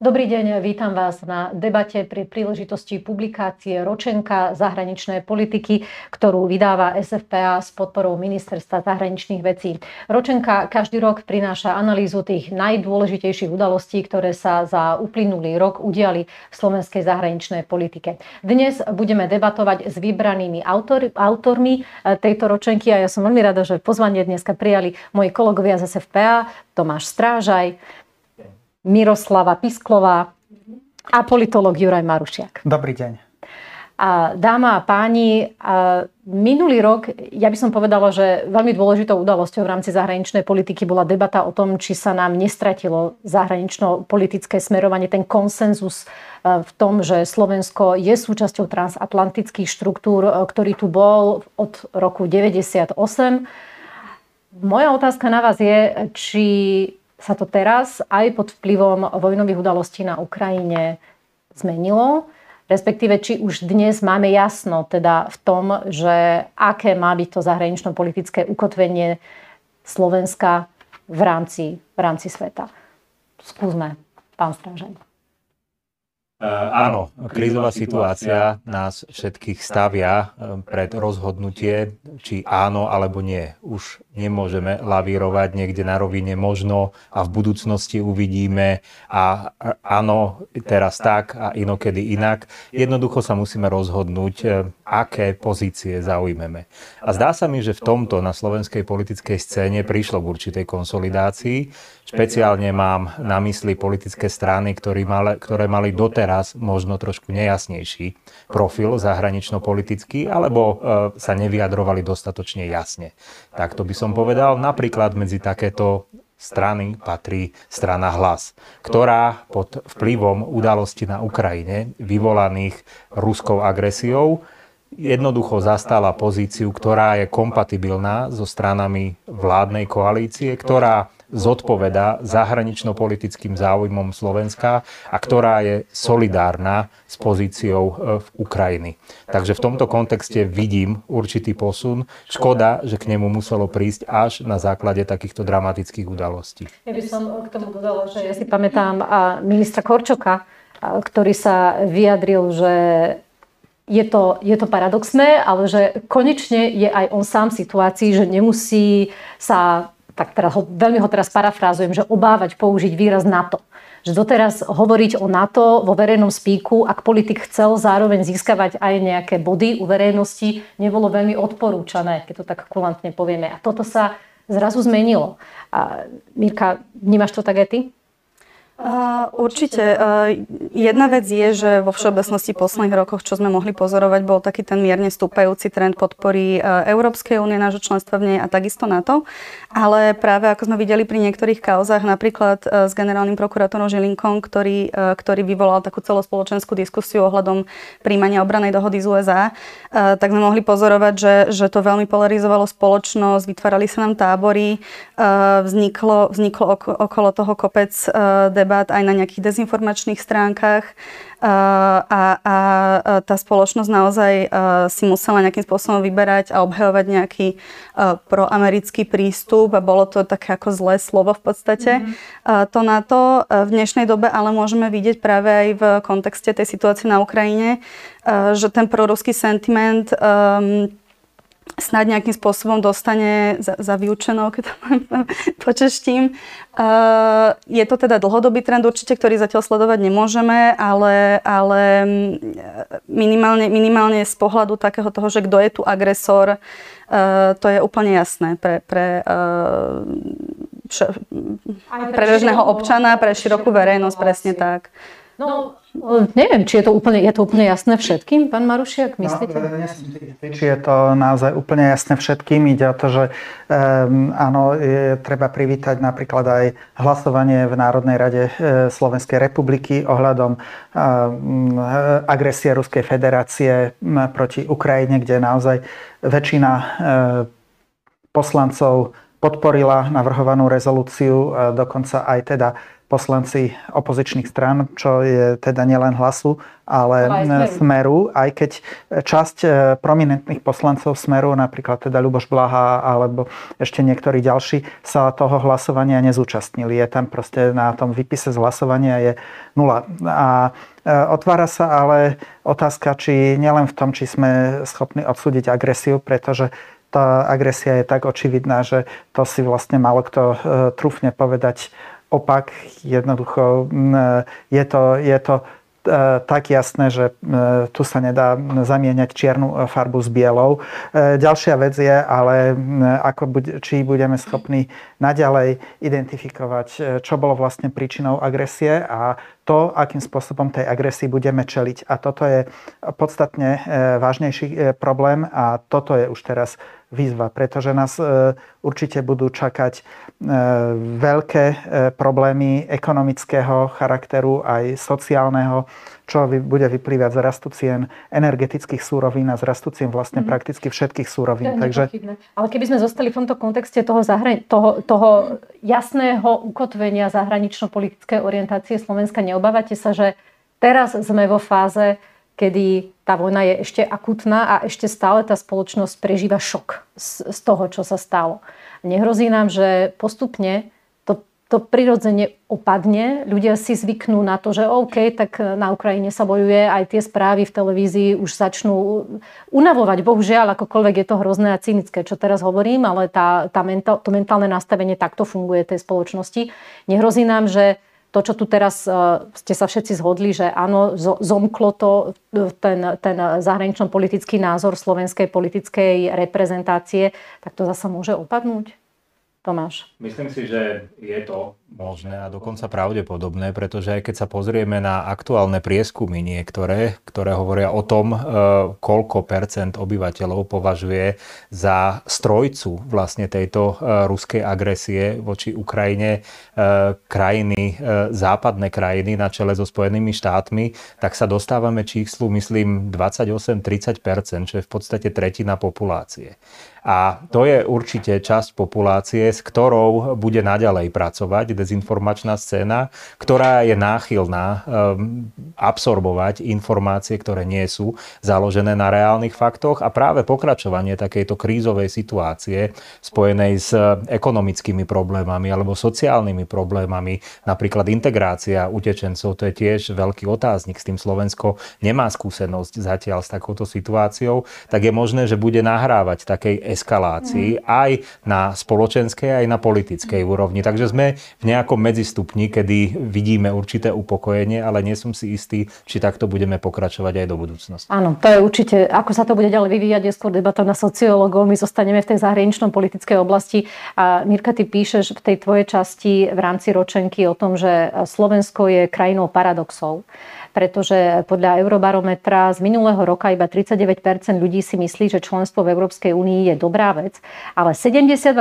Dobrý deň, vítam vás na debate pri príležitosti publikácie Ročenka zahraničnej politiky, ktorú vydáva SFPA s podporou Ministerstva zahraničných vecí. Ročenka každý rok prináša analýzu tých najdôležitejších udalostí, ktoré sa za uplynulý rok udiali v slovenskej zahraničnej politike. Dnes budeme debatovať s vybranými autor, autormi eh, tejto ročenky a ja som veľmi rada, že pozvanie dneska prijali moji kolegovia z SFPA, Tomáš Strážaj, Miroslava Pisklová a politolog Juraj Marušiak. Dobrý deň. A dáma a páni, a minulý rok, ja by som povedala, že veľmi dôležitou udalosťou v rámci zahraničnej politiky bola debata o tom, či sa nám nestratilo zahranično-politické smerovanie, ten konsenzus e, v tom, že Slovensko je súčasťou transatlantických štruktúr, e, ktorý tu bol od roku 98. Moja otázka na vás je, či sa to teraz aj pod vplyvom vojnových udalostí na Ukrajine zmenilo, respektíve či už dnes máme jasno teda v tom, že aké má byť to zahranično-politické ukotvenie Slovenska v rámci, v rámci sveta. Skúsme, pán Strážen. Eh, áno, krízová situácia nás všetkých stavia eh, pred rozhodnutie, či áno alebo nie. Už nemôžeme lavírovať niekde na rovine možno a v budúcnosti uvidíme a áno, teraz tak a inokedy inak. Jednoducho sa musíme rozhodnúť, eh, aké pozície zaujmeme. A zdá sa mi, že v tomto na slovenskej politickej scéne prišlo k určitej konsolidácii. Špeciálne mám na mysli politické strany, ktoré mali, ktoré mali doteraz možno trošku nejasnejší profil zahranično-politický, alebo e, sa nevyjadrovali dostatočne jasne. Tak to by som povedal. Napríklad medzi takéto strany patrí strana Hlas, ktorá pod vplyvom udalosti na Ukrajine, vyvolaných ruskou agresiou, jednoducho zastala pozíciu, ktorá je kompatibilná so stranami vládnej koalície, ktorá zodpoveda zahranično-politickým záujmom Slovenska a ktorá je solidárna s pozíciou e, v Ukrajiny. Takže v tomto kontexte vidím určitý posun. Škoda, že k nemu muselo prísť až na základe takýchto dramatických udalostí. Ja by som k tomu dodala, že ja si pamätám ministra Korčoka, ktorý sa vyjadril, že je to, je to paradoxné, ale že konečne je aj on sám v situácii, že nemusí sa tak teraz ho, veľmi ho teraz parafrázujem, že obávať použiť výraz NATO. Že doteraz hovoriť o NATO vo verejnom spíku, ak politik chcel zároveň získavať aj nejaké body u verejnosti, nebolo veľmi odporúčané, keď to tak kulantne povieme. A toto sa zrazu zmenilo. A Mirka, vnímaš to tak aj ty? Určite. Jedna vec je, že vo všeobecnosti posledných rokoch, čo sme mohli pozorovať, bol taký ten mierne stúpajúci trend podpory Európskej únie, nášho členstva v nej a takisto NATO. Ale práve ako sme videli pri niektorých kauzách, napríklad s generálnym prokurátorom Žilinkom, ktorý, ktorý vyvolal takú celospoločenskú diskusiu ohľadom príjmania obranej dohody z USA, tak sme mohli pozorovať, že, že to veľmi polarizovalo spoločnosť, vytvárali sa nám tábory, vzniklo, vzniklo okolo toho kopec debat debát aj na nejakých dezinformačných stránkach a, a tá spoločnosť naozaj si musela nejakým spôsobom vyberať a obhajovať nejaký proamerický prístup a bolo to také ako zlé slovo v podstate. Mm-hmm. To na to v dnešnej dobe ale môžeme vidieť práve aj v kontexte tej situácie na Ukrajine, že ten proruský sentiment um, snad nejakým spôsobom dostane za, za vyučenou, keď to počeštím. Uh, je to teda dlhodobý trend určite, ktorý zatiaľ sledovať nemôžeme, ale, ale minimálne, minimálne z pohľadu takého toho, že kto je tu agresor, uh, to je úplne jasné pre, pre, uh, pre bežného občana, pre širokú verejnosť, presne tak. No, neviem, či je to úplne, je to úplne jasné všetkým, pán Marušiak, no, myslíte? No, či je to naozaj úplne jasné všetkým. Ide o to, že um, áno, je treba privítať napríklad aj hlasovanie v Národnej rade e, Slovenskej republiky ohľadom um, agresie Ruskej federácie proti Ukrajine, kde naozaj väčšina uh, poslancov podporila navrhovanú rezolúciu, dokonca aj teda poslanci opozičných strán, čo je teda nielen hlasu, ale aj smeru. aj keď časť e, prominentných poslancov smeru, napríklad teda Ľuboš Blaha alebo ešte niektorí ďalší, sa toho hlasovania nezúčastnili. Je tam proste na tom výpise z hlasovania je nula. A e, otvára sa ale otázka, či nielen v tom, či sme schopní odsúdiť agresiu, pretože tá agresia je tak očividná, že to si vlastne malo kto e, trúfne povedať opak. Jednoducho je to, je to e, tak jasné, že e, tu sa nedá zamieňať čiernu farbu s bielou. E, ďalšia vec je, ale ako, či budeme schopní naďalej identifikovať, čo bolo vlastne príčinou agresie a to, akým spôsobom tej agresii budeme čeliť. A toto je podstatne vážnejší problém a toto je už teraz výzva, pretože nás určite budú čakať E, veľké e, problémy ekonomického charakteru, aj sociálneho, čo bude vyplývať z rastu cien energetických súrovín a z rastu cien vlastne mm-hmm. prakticky všetkých súrovín. To Takže... Ale keby sme zostali v tomto kontexte toho, zahra... toho, toho jasného ukotvenia zahranično-politickej orientácie Slovenska, neobávate sa, že teraz sme vo fáze, kedy tá vojna je ešte akutná a ešte stále tá spoločnosť prežíva šok z, z toho, čo sa stalo. Nehrozí nám, že postupne to, prirodzene opadne. Ľudia si zvyknú na to, že OK, tak na Ukrajine sa bojuje, aj tie správy v televízii už začnú unavovať. Bohužiaľ, akokoľvek je to hrozné a cynické, čo teraz hovorím, ale tá, tá mentál, to mentálne nastavenie takto funguje tej spoločnosti. Nehrozí nám, že to, čo tu teraz uh, ste sa všetci zhodli, že áno, zomklo to ten, ten zahranično-politický názor slovenskej politickej reprezentácie, tak to zasa môže opadnúť? Tomáš. Myslím si, že je to možné a dokonca pravdepodobné, pretože aj keď sa pozrieme na aktuálne prieskumy niektoré, ktoré hovoria o tom, e, koľko percent obyvateľov považuje za strojcu vlastne tejto e, ruskej agresie voči Ukrajine e, krajiny, západné krajiny na čele so Spojenými štátmi, tak sa dostávame číslu, myslím, 28-30%, čo je v podstate tretina populácie. A to je určite časť populácie, s ktorou bude naďalej pracovať dezinformačná scéna, ktorá je náchylná um, absorbovať informácie, ktoré nie sú založené na reálnych faktoch. A práve pokračovanie takejto krízovej situácie spojenej s ekonomickými problémami alebo sociálnymi problémami, napríklad integrácia utečencov, to je tiež veľký otáznik, s tým Slovensko nemá skúsenosť zatiaľ s takouto situáciou, tak je možné, že bude nahrávať takej eskalácii mm. aj na spoločenskej, aj na politickej úrovni. Takže sme v nejakom medzistupni, kedy vidíme určité upokojenie, ale nie som si istý, či takto budeme pokračovať aj do budúcnosti. Áno, to je určite, ako sa to bude ďalej vyvíjať, je skôr debata na sociológov. My zostaneme v tej zahraničnom politickej oblasti. A Mirka, ty píšeš v tej tvojej časti v rámci ročenky o tom, že Slovensko je krajinou paradoxov pretože podľa Eurobarometra z minulého roka iba 39% ľudí si myslí, že členstvo v Európskej únii je dobrá vec, ale 72%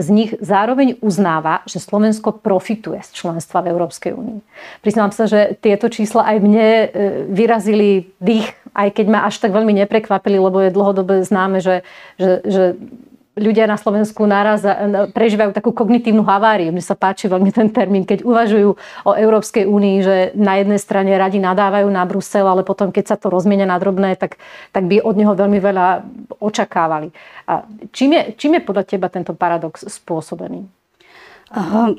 z nich zároveň uznáva, že Slovensko profituje z členstva v Európskej únii. Priznám sa, že tieto čísla aj mne e, vyrazili dých, aj keď ma až tak veľmi neprekvapili, lebo je dlhodobé známe, že, že, že ľudia na Slovensku naraz prežívajú takú kognitívnu haváriu. Mne sa páči veľmi ten termín, keď uvažujú o Európskej únii, že na jednej strane radi nadávajú na Brusel, ale potom, keď sa to rozmienia na drobné, tak, tak by od neho veľmi veľa očakávali. A čím, je, čím je podľa teba tento paradox spôsobený?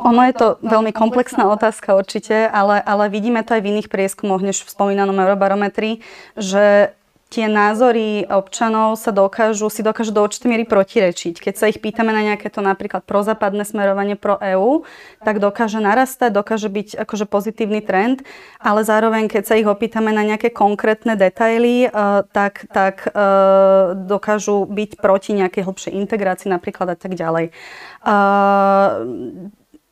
Ono je to veľmi komplexná otázka určite, ale, ale vidíme to aj v iných prieskumoch, než v spomínanom Eurobarometri, že tie názory občanov sa dokážu, si dokážu do určitej miery protirečiť. Keď sa ich pýtame na nejaké to napríklad prozápadné smerovanie pro EÚ, tak dokáže narastať, dokáže byť akože pozitívny trend, ale zároveň, keď sa ich opýtame na nejaké konkrétne detaily, uh, tak, tak uh, dokážu byť proti nejakej hlbšej integrácii napríklad a tak ďalej. Uh,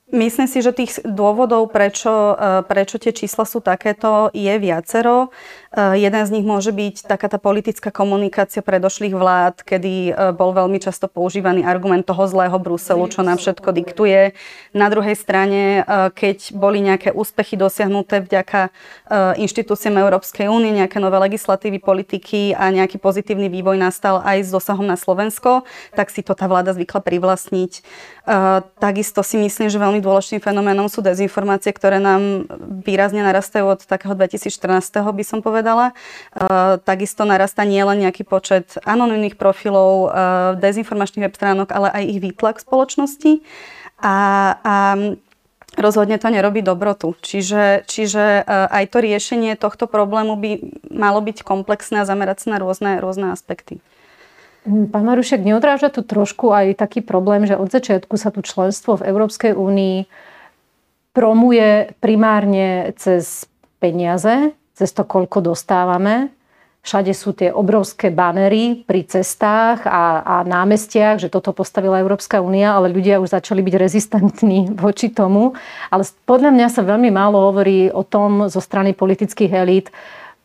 Myslím si, že tých dôvodov, prečo, e, prečo tie čísla sú takéto, je viacero. E, jeden z nich môže byť taká tá politická komunikácia predošlých vlád, kedy e, bol veľmi často používaný argument toho zlého Bruselu, čo nám všetko diktuje. Na druhej strane, keď boli nejaké úspechy dosiahnuté vďaka inštitúciám Európskej únie, nejaké nové legislatívy, politiky a nejaký pozitívny vývoj nastal aj s dosahom na Slovensko, tak si to tá vláda zvykla privlastniť. Takisto si myslím, že veľmi dôležitým fenoménom sú dezinformácie, ktoré nám výrazne narastajú od takého 2014. by som povedala. Uh, takisto narastá nielen nejaký počet anonimných profilov, uh, dezinformačných web stránok, ale aj ich výtlak v spoločnosti. A, a rozhodne to nerobí dobrotu. Čiže, čiže uh, aj to riešenie tohto problému by malo byť komplexné a zamerať sa na rôzne, rôzne aspekty. Pán Marušek, neodráža tu trošku aj taký problém, že od začiatku sa tu členstvo v Európskej únii promuje primárne cez peniaze, cez to, koľko dostávame. Všade sú tie obrovské banery pri cestách a, a námestiach, že toto postavila Európska únia, ale ľudia už začali byť rezistentní voči tomu. Ale podľa mňa sa veľmi málo hovorí o tom zo strany politických elít,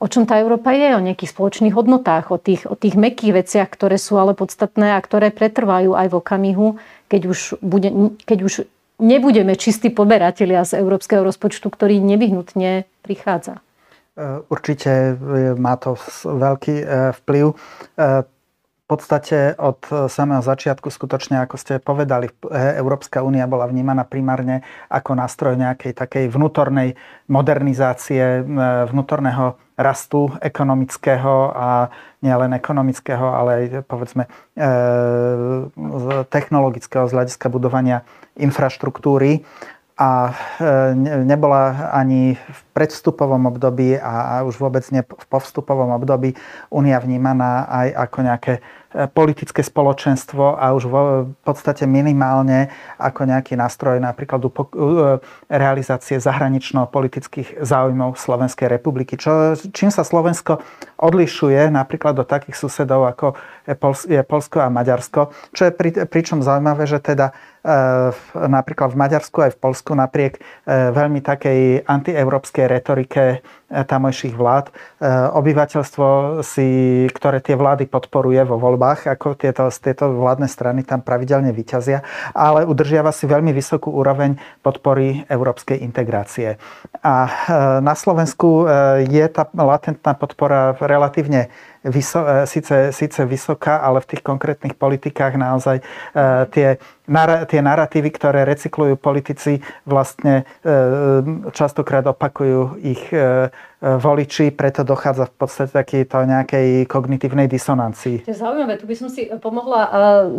o čom tá Európa je, o nejakých spoločných hodnotách, o tých, o tých mekých veciach, ktoré sú ale podstatné a ktoré pretrvajú aj v okamihu, keď už, bude, keď už nebudeme čistí poberatelia z európskeho rozpočtu, ktorý nevyhnutne prichádza. Určite má to veľký e, vplyv. V podstate od samého začiatku skutočne, ako ste povedali, Európska únia bola vnímaná primárne ako nástroj nejakej takej vnútornej modernizácie, vnútorného rastu ekonomického a nielen ekonomického, ale aj povedzme technologického z hľadiska budovania infraštruktúry a e, nebola ani v predvstupovom období a už vôbec nie v povstupovom období Únia vnímaná aj ako nejaké politické spoločenstvo a už v podstate minimálne ako nejaký nástroj napríklad realizácie zahranično-politických záujmov Slovenskej republiky. Čo, čím sa Slovensko odlišuje napríklad do takých susedov ako je Polsko a Maďarsko, čo je pri, pričom zaujímavé, že teda e, napríklad v Maďarsku aj v Polsku napriek e, veľmi takej antieurópskej retorike tamojších vlád. E, obyvateľstvo si, ktoré tie vlády podporuje vo voľbách, ako tieto, tieto vládne strany tam pravidelne vyťazia, ale udržiava si veľmi vysokú úroveň podpory európskej integrácie. A e, na Slovensku e, je tá latentná podpora relatívne vyso, e, síce, síce vysoká, ale v tých konkrétnych politikách naozaj e, tie, tie narratívy, ktoré recyklujú politici, vlastne e, častokrát opakujú ich voliči, preto dochádza v podstate takýto nejakej kognitívnej disonancii. To je zaujímavé, tu by som si pomohla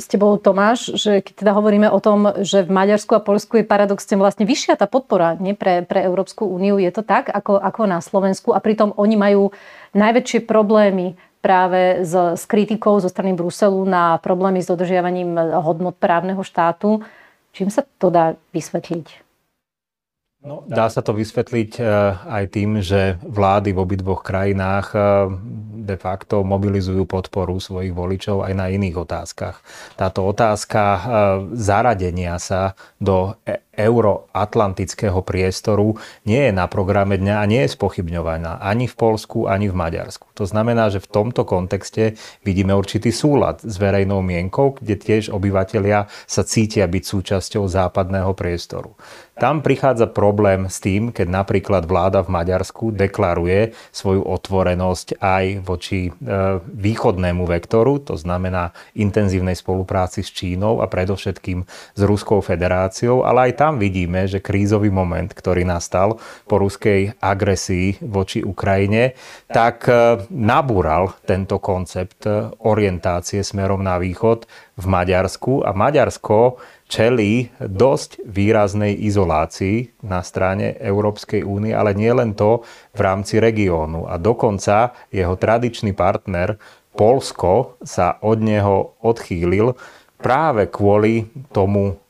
s tebou Tomáš, že keď teda hovoríme o tom, že v Maďarsku a Polsku je paradoxne vlastne vyššia tá podpora nie, pre, pre Európsku úniu, je to tak ako, ako na Slovensku a pritom oni majú najväčšie problémy práve s, s kritikou zo strany Bruselu na problémy s dodržiavaním hodnot právneho štátu. Čím sa to dá vysvetliť? No, dá sa to vysvetliť eh, aj tým, že vlády v obidvoch krajinách eh, de facto mobilizujú podporu svojich voličov aj na iných otázkach. Táto otázka eh, zaradenia sa do euroatlantického priestoru nie je na programe dňa a nie je spochybňovaná ani v Polsku, ani v Maďarsku. To znamená, že v tomto kontexte vidíme určitý súlad s verejnou mienkou, kde tiež obyvateľia sa cítia byť súčasťou západného priestoru. Tam prichádza problém s tým, keď napríklad vláda v Maďarsku deklaruje svoju otvorenosť aj voči e, východnému vektoru, to znamená intenzívnej spolupráci s Čínou a predovšetkým s Ruskou federáciou, ale aj tam tam vidíme, že krízový moment, ktorý nastal po ruskej agresii voči Ukrajine, tak e, nabúral tento koncept e, orientácie smerom na východ v Maďarsku a Maďarsko čelí dosť výraznej izolácii na strane Európskej únie, ale nie len to v rámci regiónu. A dokonca jeho tradičný partner Polsko sa od neho odchýlil práve kvôli tomu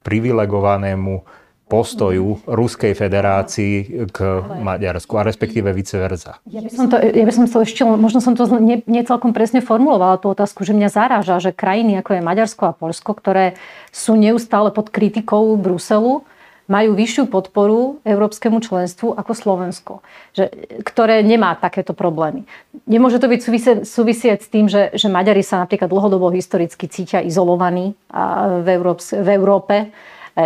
privilegovanému postoju Ruskej federácii k Maďarsku a respektíve vice versa. Ja by som to, ja by som to ešte, možno som to nie, nie celkom presne formulovala tú otázku, že mňa zaráža, že krajiny ako je Maďarsko a Polsko, ktoré sú neustále pod kritikou Bruselu, majú vyššiu podporu európskemu členstvu ako Slovensko, že, ktoré nemá takéto problémy. Nemôže to byť súvisieť s tým, že, že Maďari sa napríklad dlhodobo historicky cítia izolovaní v, Európs- v Európe e,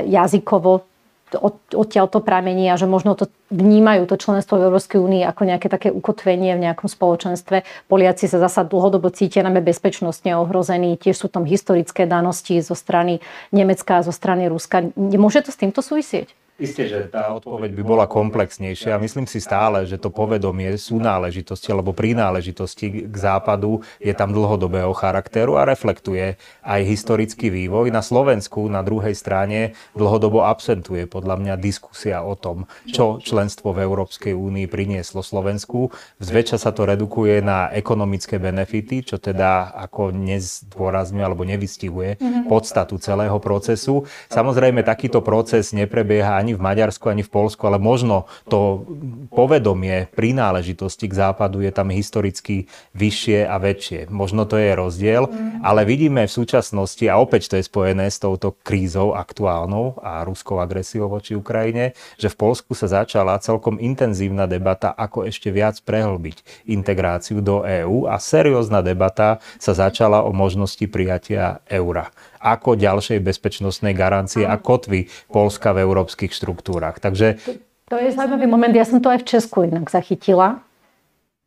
jazykovo, od, odtiaľ to pramení a že možno to vnímajú to členstvo v Európskej únii ako nejaké také ukotvenie v nejakom spoločenstve. Poliaci sa zasa dlhodobo cítia najmä bezpečnostne ohrození, tiež sú tam historické danosti zo strany Nemecka a zo strany Ruska. Nemôže to s týmto súvisieť? Isté, že tá odpoveď by bola komplexnejšia. Myslím si stále, že to povedomie súnáležitosti alebo prináležitosti k západu je tam dlhodobého charakteru a reflektuje aj historický vývoj. Na Slovensku na druhej strane dlhodobo absentuje podľa mňa diskusia o tom, čo členstvo v Európskej únii prinieslo Slovensku. Zväčša sa to redukuje na ekonomické benefity, čo teda ako nezdôrazňuje alebo nevystihuje mhm. podstatu celého procesu. Samozrejme, takýto proces neprebieha ani v Maďarsku, ani v Polsku, ale možno to povedomie prináležitosti k západu je tam historicky vyššie a väčšie. Možno to je rozdiel, mm. ale vidíme v súčasnosti, a opäť to je spojené s touto krízou aktuálnou a ruskou agresiou voči Ukrajine, že v Polsku sa začala celkom intenzívna debata, ako ešte viac prehlbiť integráciu do EÚ a seriózna debata sa začala o možnosti prijatia eura ako ďalšej bezpečnostnej garancie a kotvy Polska v európskych štruktúrach. Takže... To, to je zaujímavý moment. Ja som to aj v Česku inak zachytila.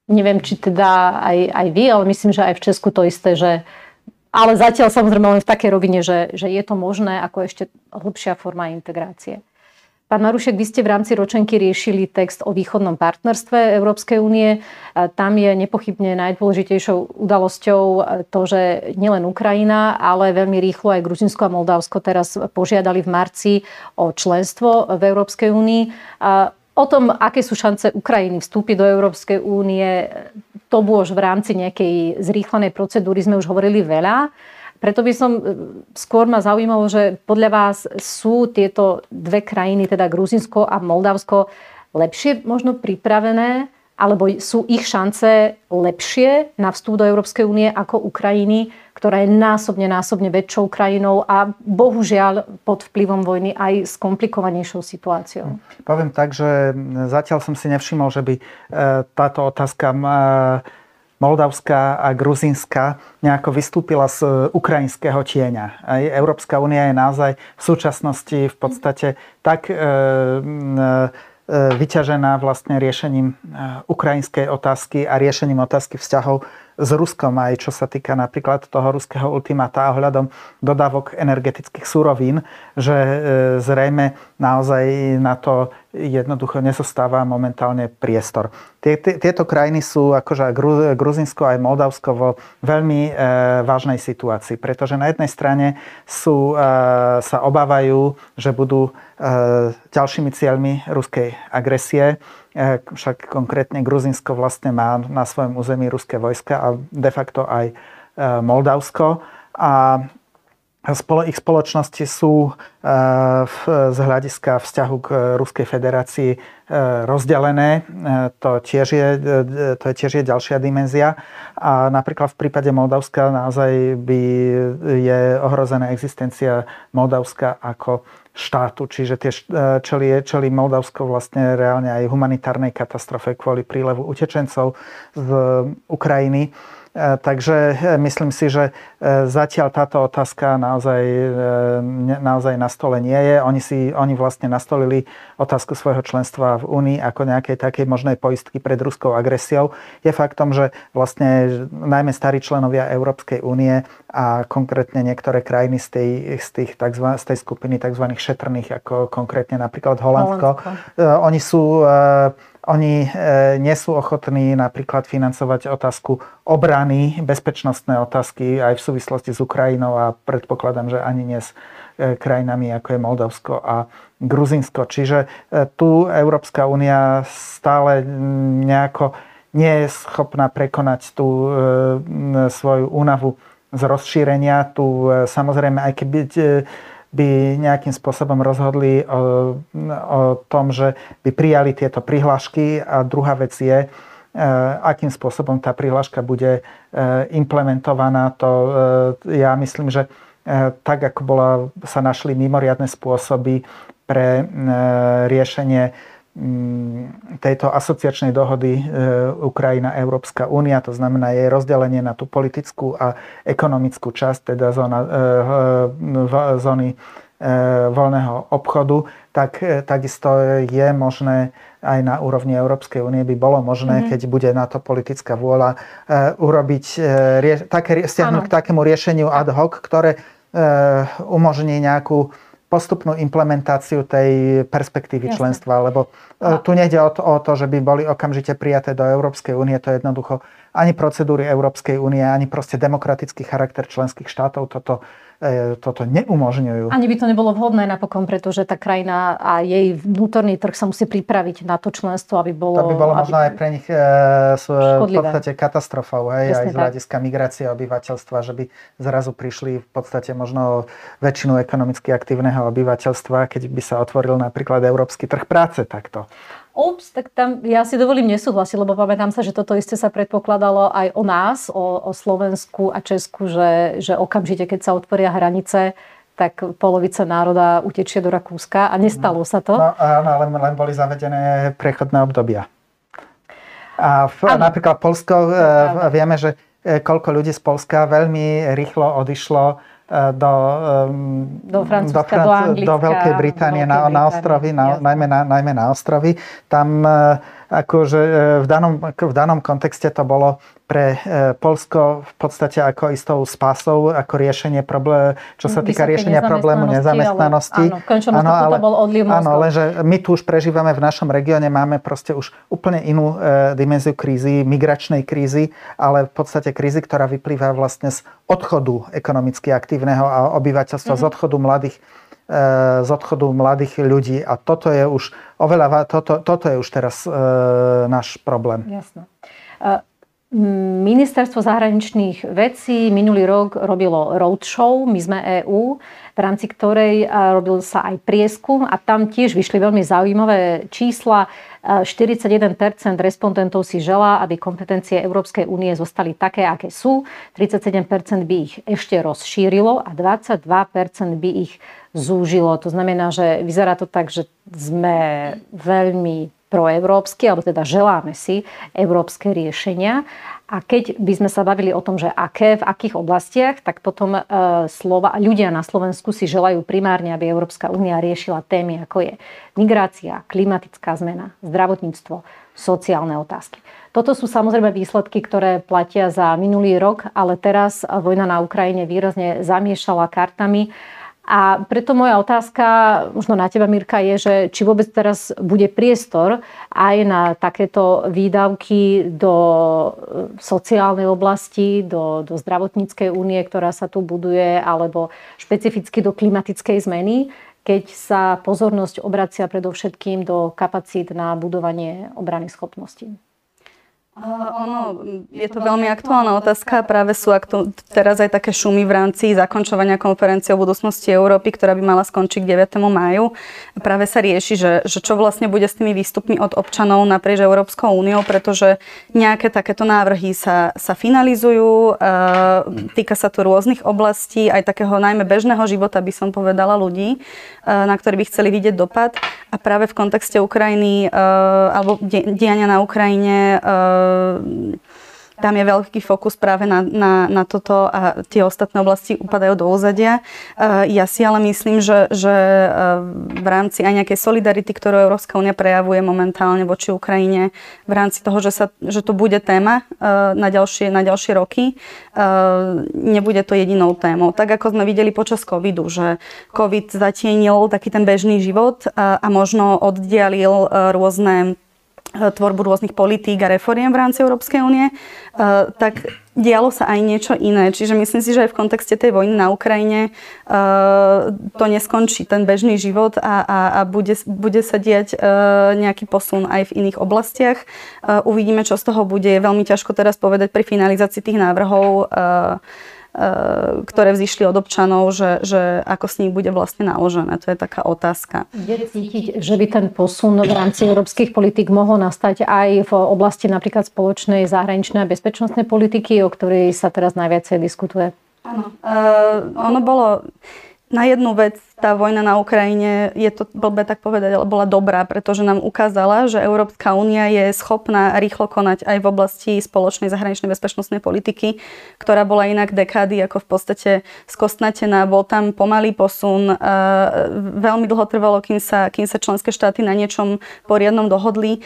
Neviem, či teda aj, aj vy, ale myslím, že aj v Česku to isté, že ale zatiaľ samozrejme len v takej rovine, že, že je to možné ako ešte hlbšia forma integrácie. Pán Marušek, vy ste v rámci ročenky riešili text o východnom partnerstve Európskej únie. Tam je nepochybne najdôležitejšou udalosťou to, že nielen Ukrajina, ale veľmi rýchlo aj Gruzinsko a Moldavsko teraz požiadali v marci o členstvo v Európskej únii. O tom, aké sú šance Ukrajiny vstúpiť do Európskej únie, to bolo už v rámci nejakej zrýchlenej procedúry, sme už hovorili veľa. Preto by som, e, skôr ma zaujímalo, že podľa vás sú tieto dve krajiny, teda Gruzinsko a Moldavsko, lepšie možno pripravené, alebo sú ich šance lepšie na vstup do Európskej únie ako Ukrajiny, ktorá je násobne, násobne väčšou krajinou a bohužiaľ pod vplyvom vojny aj s komplikovanejšou situáciou. Poviem tak, že zatiaľ som si nevšimol, že by e, táto otázka Moldavska a Gruzinska nejako vystúpila z e, ukrajinského tieňa. Aj Európska únia je naozaj v súčasnosti v podstate tak e, e, vyťažená vlastne riešením ukrajinskej otázky a riešením otázky vzťahov s Ruskom, aj čo sa týka napríklad toho ruského ultimáta ohľadom dodávok energetických súrovín, že e, zrejme naozaj na to jednoducho nezostáva momentálne priestor. Tieto krajiny sú, akože Gruzinsko aj Moldavsko, vo veľmi e, vážnej situácii, pretože na jednej strane sú, e, sa obávajú, že budú ďalšími cieľmi ruskej agresie E, však konkrétne Gruzinsko vlastne má na svojom území ruské vojska a de facto aj e, Moldavsko. A ich spoločnosti sú e, z hľadiska vzťahu k Ruskej federácii rozdelené. To, tiež je, to je tiež je ďalšia dimenzia. A napríklad v prípade Moldavska naozaj by je ohrozená existencia Moldavska ako štátu, čiže tie e, čeli, čeli Moldavsko vlastne reálne aj humanitárnej katastrofe kvôli prílevu utečencov z Ukrajiny. E, takže e, myslím si, že e, zatiaľ táto otázka naozaj, naozaj na stole nie je. Oni, si, oni vlastne nastolili otázku svojho členstva v Únii ako nejakej takej možnej poistky pred ruskou agresiou. Je faktom, že vlastne najmä starí členovia Európskej únie a konkrétne niektoré krajiny z tej, z tých tzv, z tej skupiny tzv. šetrných, ako konkrétne napríklad Holandsko, Holandsko. oni sú oni e, nie sú ochotní napríklad financovať otázku obrany, bezpečnostné otázky aj v súvislosti s Ukrajinou a predpokladám, že ani nie s e, krajinami ako je Moldavsko a Gruzinsko. Čiže e, tu Európska únia stále nejako nie je schopná prekonať tú svoju únavu z rozšírenia. Tu samozrejme, aj keby by nejakým spôsobom rozhodli o, o tom, že by prijali tieto prihlášky a druhá vec je, e, akým spôsobom tá prihláška bude e, implementovaná. To ja myslím, že tak ako bola, sa našli mimoriadne spôsoby pre riešenie tejto asociačnej dohody Ukrajina Európska únia, to znamená jej rozdelenie na tú politickú a ekonomickú časť, teda zóna, zóny voľného obchodu, tak takisto je možné aj na úrovni Európskej únie by bolo možné, mm-hmm. keď bude na to politická vôľa, urobiť, rie, také, stiahnuť k takému riešeniu ad hoc, ktoré umožní nejakú postupnú implementáciu tej perspektívy Jasne. členstva, lebo uh, tu nejde o to, o to, že by boli okamžite prijaté do Európskej únie, to je jednoducho ani procedúry Európskej únie, ani proste demokratický charakter členských štátov toto E, toto neumožňujú. Ani by to nebolo vhodné napokon, pretože tá krajina a jej vnútorný trh sa musí pripraviť na to členstvo, aby bolo... To by bolo možno aj pre nich e, v podstate katastrofou, hej, aj z hľadiska migrácie obyvateľstva, že by zrazu prišli v podstate možno väčšinu ekonomicky aktívneho obyvateľstva, keď by sa otvoril napríklad európsky trh práce takto. Ups, tak tam ja si dovolím nesúhlasiť, lebo pamätám sa, že toto isté sa predpokladalo aj o nás, o, o Slovensku a Česku, že, že okamžite, keď sa otvoria hranice, tak polovica národa utečie do Rakúska a nestalo sa to. No áno, ale len boli zavedené prechodné obdobia. A v, napríklad Polsko, e, vieme, že e, koľko ľudí z Polska veľmi rýchlo odišlo do, do, do, Franc- do, Anglicka, do Veľkej Británie, Veľkej na, na ostrovy, na, najmä, na, najmä na ostrovy. Tam e, akože v danom, v danom kontexte to bolo pre Polsko v podstate ako istou spásou, ako riešenie problém, čo sa týka riešenia problému nezamestnanosti. Ale, áno, áno, ale, to bol odliv Áno, lenže my tu už prežívame v našom regióne, máme proste už úplne inú e, dimenziu krízy, migračnej krízy, ale v podstate krízy, ktorá vyplýva vlastne z odchodu ekonomicky aktívneho a obyvateľstva, mm-hmm. z odchodu mladých e, z odchodu mladých ľudí a toto je už oveľa, toto, toto je už teraz e, náš problém. Jasné. E, Ministerstvo zahraničných vecí minulý rok robilo roadshow, my sme EÚ, v rámci ktorej robil sa aj prieskum a tam tiež vyšli veľmi zaujímavé čísla. 41% respondentov si želá, aby kompetencie Európskej únie zostali také, aké sú. 37% by ich ešte rozšírilo a 22% by ich zúžilo. To znamená, že vyzerá to tak, že sme veľmi proeurópsky, alebo teda želáme si európske riešenia. A keď by sme sa bavili o tom, že aké, v akých oblastiach, tak potom e, slova, ľudia na Slovensku si želajú primárne, aby Európska únia riešila témy, ako je migrácia, klimatická zmena, zdravotníctvo, sociálne otázky. Toto sú samozrejme výsledky, ktoré platia za minulý rok, ale teraz vojna na Ukrajine výrazne zamiešala kartami a preto moja otázka, možno na teba Mirka, je, že či vôbec teraz bude priestor aj na takéto výdavky do e, sociálnej oblasti, do, do zdravotníckej únie, ktorá sa tu buduje, alebo špecificky do klimatickej zmeny, keď sa pozornosť obracia predovšetkým do kapacít na budovanie obrany schopností. Ono, je to veľmi aktuálna otázka. Práve sú aktu- teraz aj také šumy v rámci zakončovania konferencie o budúcnosti Európy, ktorá by mala skončiť k 9. máju. Práve sa rieši, že, že čo vlastne bude s tými výstupmi od občanov naprieč Európskou úniou, pretože nejaké takéto návrhy sa, sa finalizujú. Týka sa tu rôznych oblastí, aj takého najmä bežného života, by som povedala, ľudí, na ktorý by chceli vidieť dopad. A práve v kontexte Ukrajiny alebo diania na Ukrajine tam je veľký fokus práve na, na, na toto a tie ostatné oblasti upadajú do úzadia. Ehm, ja si ale myslím, že, že ehm, v rámci aj nejakej solidarity, ktorú Európska únia prejavuje momentálne voči Ukrajine, v rámci toho, že, sa, že to bude téma na ďalšie, na ďalšie roky, nebude to jedinou témou. Tak ako sme videli počas covidu, že covid zatienil taký ten bežný život a, a možno oddialil rôzne tvorbu rôznych politík a reforiem v rámci Európskej únie, eh, tak dialo sa aj niečo iné. Čiže myslím si, že aj v kontexte tej vojny na Ukrajine eh, to neskončí, ten bežný život a, a, a bude, bude sa diať nejaký posun aj v iných oblastiach. Uvidíme, čo z toho bude. Je veľmi ťažko teraz povedať pri finalizácii tých návrhov ktoré vzýšli od občanov, že, že ako s nich bude vlastne naložené. To je taká otázka. Je cítiť, že by ten posun v rámci európskych politik mohol nastať aj v oblasti napríklad spoločnej zahraničnej a bezpečnostnej politiky, o ktorej sa teraz najviacej diskutuje? Áno. Uh, ono bolo na jednu vec tá vojna na Ukrajine, je to blbé tak povedať, ale bola dobrá, pretože nám ukázala, že Európska únia je schopná rýchlo konať aj v oblasti spoločnej zahraničnej bezpečnostnej politiky, ktorá bola inak dekády ako v podstate skostnatená. Bol tam pomalý posun, veľmi dlho trvalo, kým sa, kým sa členské štáty na niečom poriadnom dohodli,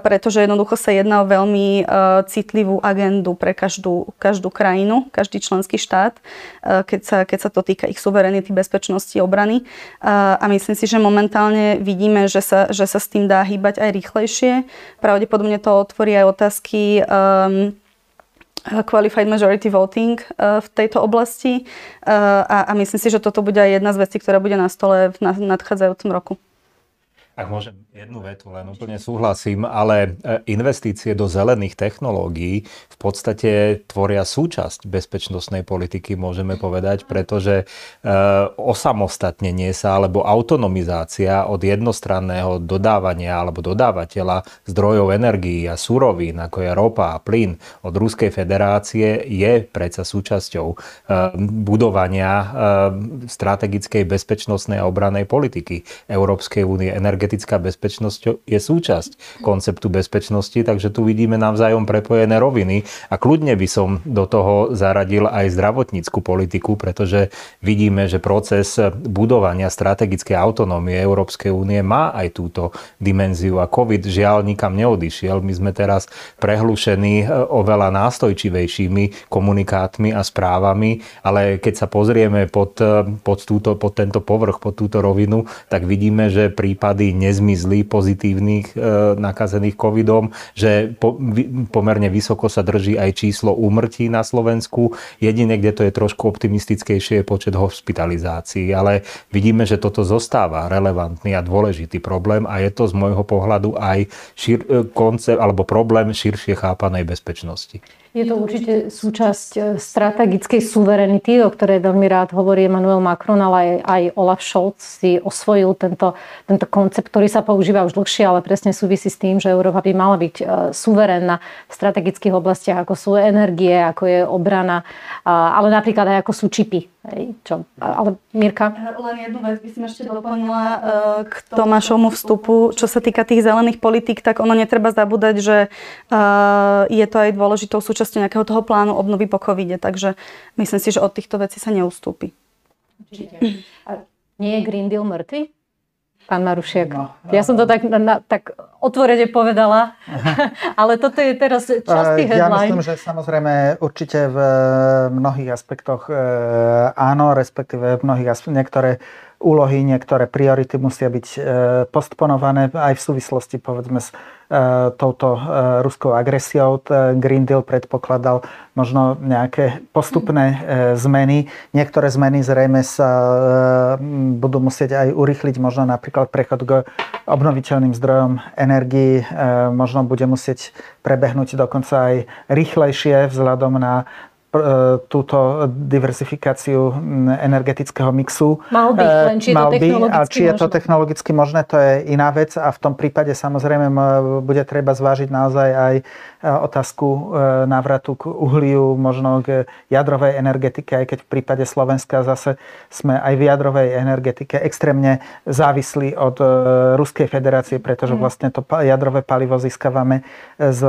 pretože jednoducho sa jedná o veľmi citlivú agendu pre každú, každú krajinu, každý členský štát, keď sa, keď sa to týka ich suverenity, bezpečnosti, obrany. A myslím si, že momentálne vidíme, že sa, že sa s tým dá hýbať aj rýchlejšie. Pravdepodobne to otvorí aj otázky um, qualified majority voting uh, v tejto oblasti uh, a, a myslím si, že toto bude aj jedna z vecí, ktorá bude na stole v nadchádzajúcom roku. Ak môžem jednu vetu, len úplne súhlasím, ale e, investície do zelených technológií v podstate tvoria súčasť bezpečnostnej politiky, môžeme povedať, pretože e, osamostatnenie sa alebo autonomizácia od jednostranného dodávania alebo dodávateľa zdrojov energií a surovín, ako je ropa a plyn od Ruskej federácie, je predsa súčasťou e, budovania strategickej bezpečnostnej a obranej politiky Európskej únie, energetickej energetická bezpečnosť je súčasť konceptu bezpečnosti, takže tu vidíme navzájom prepojené roviny a kľudne by som do toho zaradil aj zdravotníckú politiku, pretože vidíme, že proces budovania strategickej autonómie Európskej únie má aj túto dimenziu a COVID žiaľ nikam neodišiel. My sme teraz prehlušení oveľa nástojčivejšími komunikátmi a správami, ale keď sa pozrieme pod, pod, túto, pod tento povrch, pod túto rovinu, tak vidíme, že prípady nezmizli pozitívnych e, nakazených covidom, že po, pomerne vysoko sa drží aj číslo úmrtí na Slovensku. Jedine, kde to je trošku optimistickejšie, je počet hospitalizácií, ale vidíme, že toto zostáva relevantný a dôležitý problém a je to z môjho pohľadu aj šir, e, koncept alebo problém širšie chápanej bezpečnosti. Je to určite súčasť e, strategickej suverenity, o ktorej veľmi rád hovorí Emmanuel Macron, ale aj, aj Olaf Scholz si osvojil tento, tento koncept, ktorý sa používa už dlhšie, ale presne súvisí s tým, že Európa by mala byť e, suverénna v strategických oblastiach, ako sú energie, ako je obrana, ale napríklad aj ako sú čipy Hej, čo? Ale Mirka? Len jednu vec by som ešte doplnila e, k Tomášovmu vstupu. Čo sa týka tých zelených politík, tak ono netreba zabúdať, že e, je to aj dôležitou súčasťou nejakého toho plánu obnovy po covide. Takže myslím si, že od týchto vecí sa neustúpi. Určite. A nie je Green Deal mŕtvy? Pán Marušiak, no, ja som to tak, na, tak otvorene povedala, ale toto je teraz častý headline. Ja myslím, že samozrejme určite v mnohých aspektoch e, áno, respektíve v mnohých aspektoch niektoré úlohy, niektoré priority musia byť e, postponované aj v súvislosti povedzme s e, touto e, ruskou agresiou. Green Deal predpokladal možno nejaké postupné zmeny. Niektoré zmeny zrejme sa budú musieť aj urychliť, možno napríklad prechod k obnoviteľným zdrojom energii, možno bude musieť prebehnúť dokonca aj rýchlejšie vzhľadom na túto diversifikáciu energetického mixu. Mal by, e, len či je Mal to technologicky by, či je to technologicky možné, to je iná vec a v tom prípade samozrejme bude treba zvážiť naozaj aj e, otázku návratu k uhliu, možno k jadrovej energetike, aj keď v prípade Slovenska zase sme aj v jadrovej energetike extrémne závislí od Ruskej federácie, pretože mm. vlastne to jadrové palivo získavame z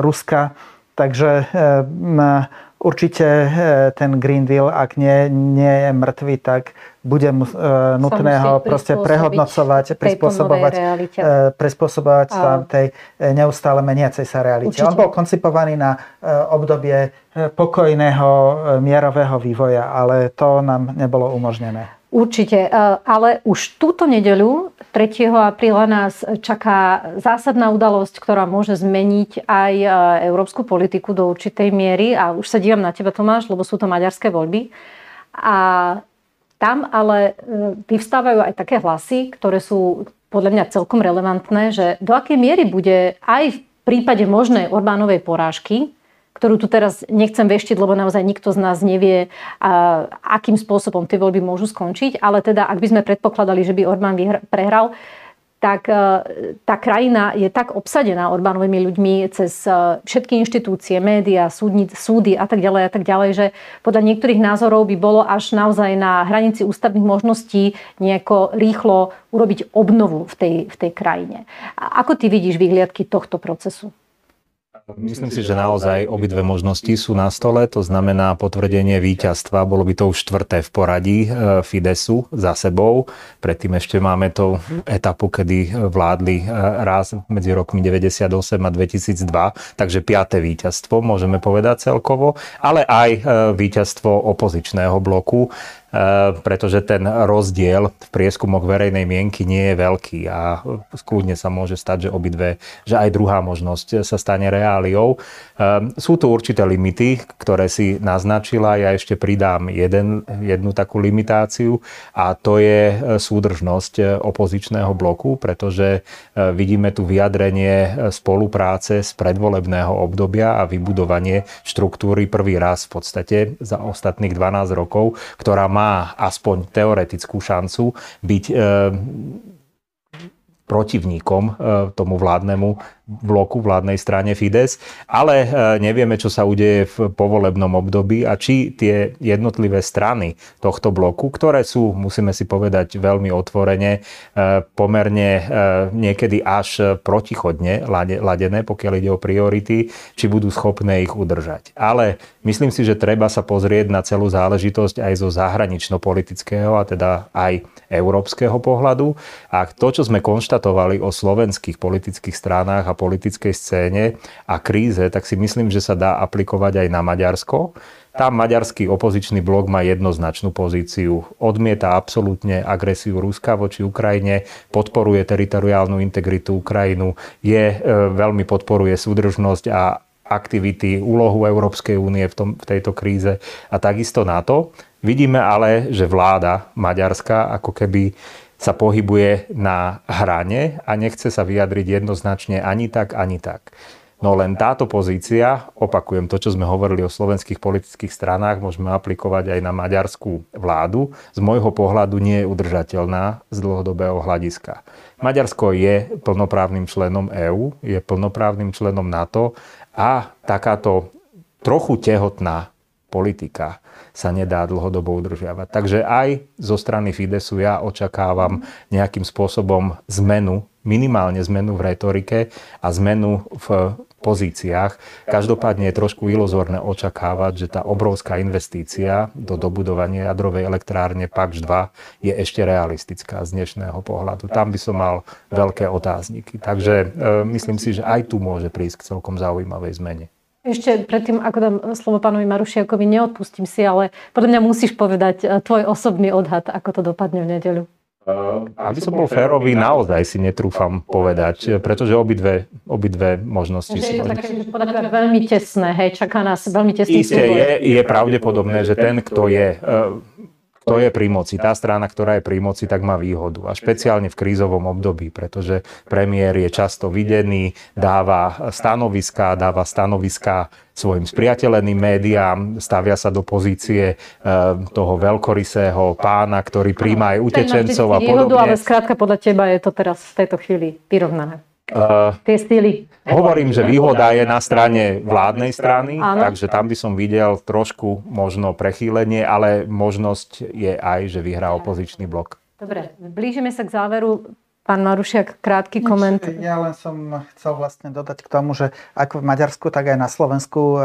Ruska. Takže Určite e, ten Green Deal, ak nie, nie je mŕtvý, tak bude mu, e, nutné ho proste prehodnocovať, prispôsobovať, e, prispôsobovať sa tej neustále meniacej sa realite. Určite. On bol koncipovaný na e, obdobie pokojného mierového vývoja, ale to nám nebolo umožnené. Určite, e, ale už túto nedeľu, 3. apríla, nás čaká zásadná udalosť, ktorá môže zmeniť aj e, európsku politiku do určitej miery. A už sa dívam na teba, Tomáš, lebo sú to maďarské voľby. A tam ale e, vyvstávajú aj také hlasy, ktoré sú podľa mňa celkom relevantné, že do akej miery bude aj v prípade možnej Orbánovej porážky ktorú tu teraz nechcem veštiť, lebo naozaj nikto z nás nevie, akým spôsobom tie voľby môžu skončiť. Ale teda, ak by sme predpokladali, že by Orbán vyhr- prehral, tak tá krajina je tak obsadená Orbánovými ľuďmi cez všetky inštitúcie, médiá, súdni, súdy a tak ďalej a tak ďalej, že podľa niektorých názorov by bolo až naozaj na hranici ústavných možností nejako rýchlo urobiť obnovu v tej, v tej krajine. A ako ty vidíš vyhliadky tohto procesu? Myslím si, že naozaj obidve možnosti sú na stole, to znamená potvrdenie víťazstva. Bolo by to už štvrté v poradí e, Fidesu za sebou. Predtým ešte máme tú etapu, kedy vládli e, raz medzi rokmi 98 a 2002, takže piaté víťazstvo môžeme povedať celkovo, ale aj e, víťazstvo opozičného bloku. Eh, pretože ten rozdiel v prieskumoch verejnej mienky nie je veľký a skľudne sa môže stať, že obidve, že aj druhá možnosť sa stane reáliou. Eh, sú tu určité limity, ktoré si naznačila, ja ešte pridám jeden, jednu takú limitáciu a to je eh, súdržnosť opozičného bloku, pretože vidíme tu vyjadrenie spolupráce z predvolebného obdobia a vybudovanie štruktúry prvý raz v podstate za ostatných 12 rokov, ktorá má má aspoň teoretickú šancu byť e, protivníkom e, tomu vládnemu bloku, vládnej strane Fides, ale e, nevieme, čo sa udeje v povolebnom období a či tie jednotlivé strany tohto bloku, ktoré sú, musíme si povedať veľmi otvorene, e, pomerne niekedy až protichodne ladené, pokiaľ ide o priority, či budú schopné ich udržať. Ale myslím si, že treba sa pozrieť na celú záležitosť aj zo zahranično-politického a teda aj európskeho pohľadu. A to, čo sme konštatovali o slovenských politických stranách a politickej scéne a kríze, tak si myslím, že sa dá aplikovať aj na Maďarsko. Tam maďarský opozičný blok má jednoznačnú pozíciu. Odmieta absolútne agresiu Ruska voči Ukrajine, podporuje teritoriálnu integritu Ukrajinu, je, e, veľmi podporuje súdržnosť a aktivity, úlohu Európskej únie v, tom, v tejto kríze a takisto NATO. Vidíme ale, že vláda Maďarska ako keby sa pohybuje na hrane a nechce sa vyjadriť jednoznačne ani tak, ani tak. No len táto pozícia, opakujem to, čo sme hovorili o slovenských politických stranách, môžeme aplikovať aj na maďarskú vládu, z môjho pohľadu nie je udržateľná z dlhodobého hľadiska. Maďarsko je plnoprávnym členom EÚ, je plnoprávnym členom NATO a takáto trochu tehotná politika sa nedá dlhodobo udržiavať. Takže aj zo strany Fidesu ja očakávam nejakým spôsobom zmenu, minimálne zmenu v retorike a zmenu v pozíciách. Každopádne je trošku iluzórne očakávať, že tá obrovská investícia do dobudovania jadrovej elektrárne PAX 2 je ešte realistická z dnešného pohľadu. Tam by som mal veľké otázniky. Takže e, myslím si, že aj tu môže prísť k celkom zaujímavej zmene. Ešte predtým, ako dám slovo pánovi Marušiakovi, neodpustím si, ale podľa mňa musíš povedať e, tvoj osobný odhad, ako to dopadne v nedeľu. Uh, aby som bol férový, naozaj si netrúfam povedať, pretože obidve, obidve možnosti sú. Je to také, že podľa veľmi tesné, hej, čaká nás veľmi tesný Isté, je, je pravdepodobné, že ten, kto je uh, kto je pri moci. Tá strana, ktorá je pri moci, tak má výhodu. A špeciálne v krízovom období, pretože premiér je často videný, dáva stanoviska, dáva stanoviska svojim spriateľeným médiám, stavia sa do pozície e, toho veľkorysého pána, ktorý príjma aj utečencov a podobne. Výhodu, ale skrátka podľa teba je to teraz v tejto chvíli vyrovnané. Uh, tie stýly. Hovorím, že výhoda je na strane vládnej strany, Áno. takže tam by som videl trošku možno prechýlenie, ale možnosť je aj, že vyhrá opozičný blok. Dobre, blížime sa k záveru. Pán Marušiak, krátky koment. Ja len som chcel vlastne dodať k tomu, že ako v Maďarsku, tak aj na Slovensku e,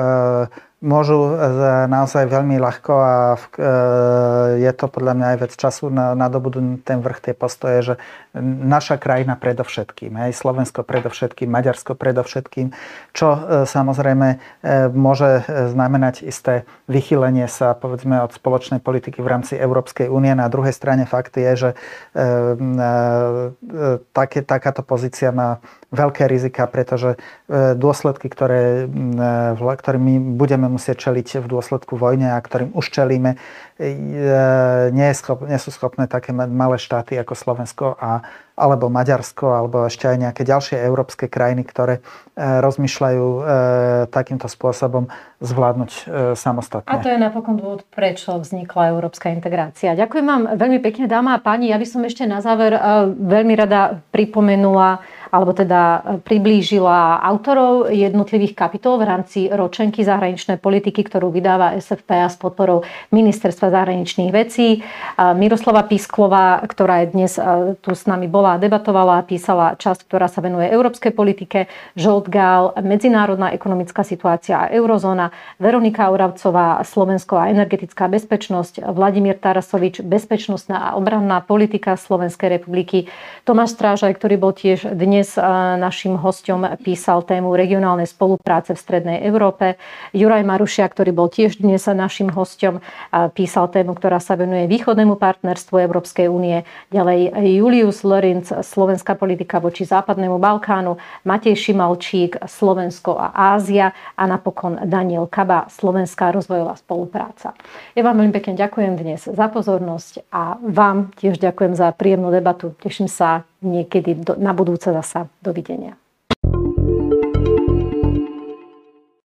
môžu e, naozaj veľmi ľahko a e, je to podľa mňa aj vec času na, nadobudnúť ten vrch tej postoje, že naša krajina predovšetkým, aj Slovensko predovšetkým, Maďarsko predovšetkým, čo e, samozrejme môže znamenať isté vychylenie sa povedzme od spoločnej politiky v rámci Európskej únie. Na druhej strane fakt je, že také, takáto pozícia má veľké rizika, pretože dôsledky, ktoré, ktoré my budeme musieť čeliť v dôsledku vojne a ktorým už čelíme, nie, je schop, nie sú schopné také malé štáty ako Slovensko a, alebo Maďarsko alebo ešte aj nejaké ďalšie európske krajiny, ktoré rozmýšľajú takýmto spôsobom zvládnuť samostatne. A to je napokon dôvod, prečo vznikla európska integrácia. Ďakujem vám veľmi pekne, dáma a páni. Ja by som ešte na záver veľmi rada pripomenula alebo teda e, priblížila autorov jednotlivých kapitol v rámci ročenky zahraničnej politiky, ktorú vydáva SFPA s podporou Ministerstva zahraničných vecí. Miroslava Písklová, ktorá je dnes e, tu s nami bola a debatovala, písala časť, ktorá sa venuje európskej politike, Žolt Gál, medzinárodná ekonomická situácia a eurozóna, Veronika Auravcová, Slovensko a energetická bezpečnosť, Vladimír Tarasovič, bezpečnostná a obranná politika Slovenskej republiky, Tomáš Strážaj, ktorý bol tiež dnes dnes našim hostom písal tému regionálnej spolupráce v Strednej Európe. Juraj Marušia, ktorý bol tiež dnes našim hostom, písal tému, ktorá sa venuje východnému partnerstvu Európskej únie. Ďalej Julius Lorenz, slovenská politika voči západnému Balkánu, Matej Šimalčík, Slovensko a Ázia a napokon Daniel Kaba, slovenská rozvojová spolupráca. Ja vám veľmi pekne ďakujem dnes za pozornosť a vám tiež ďakujem za príjemnú debatu. Teším sa niekedy do, na budúce zasa. Dovidenia.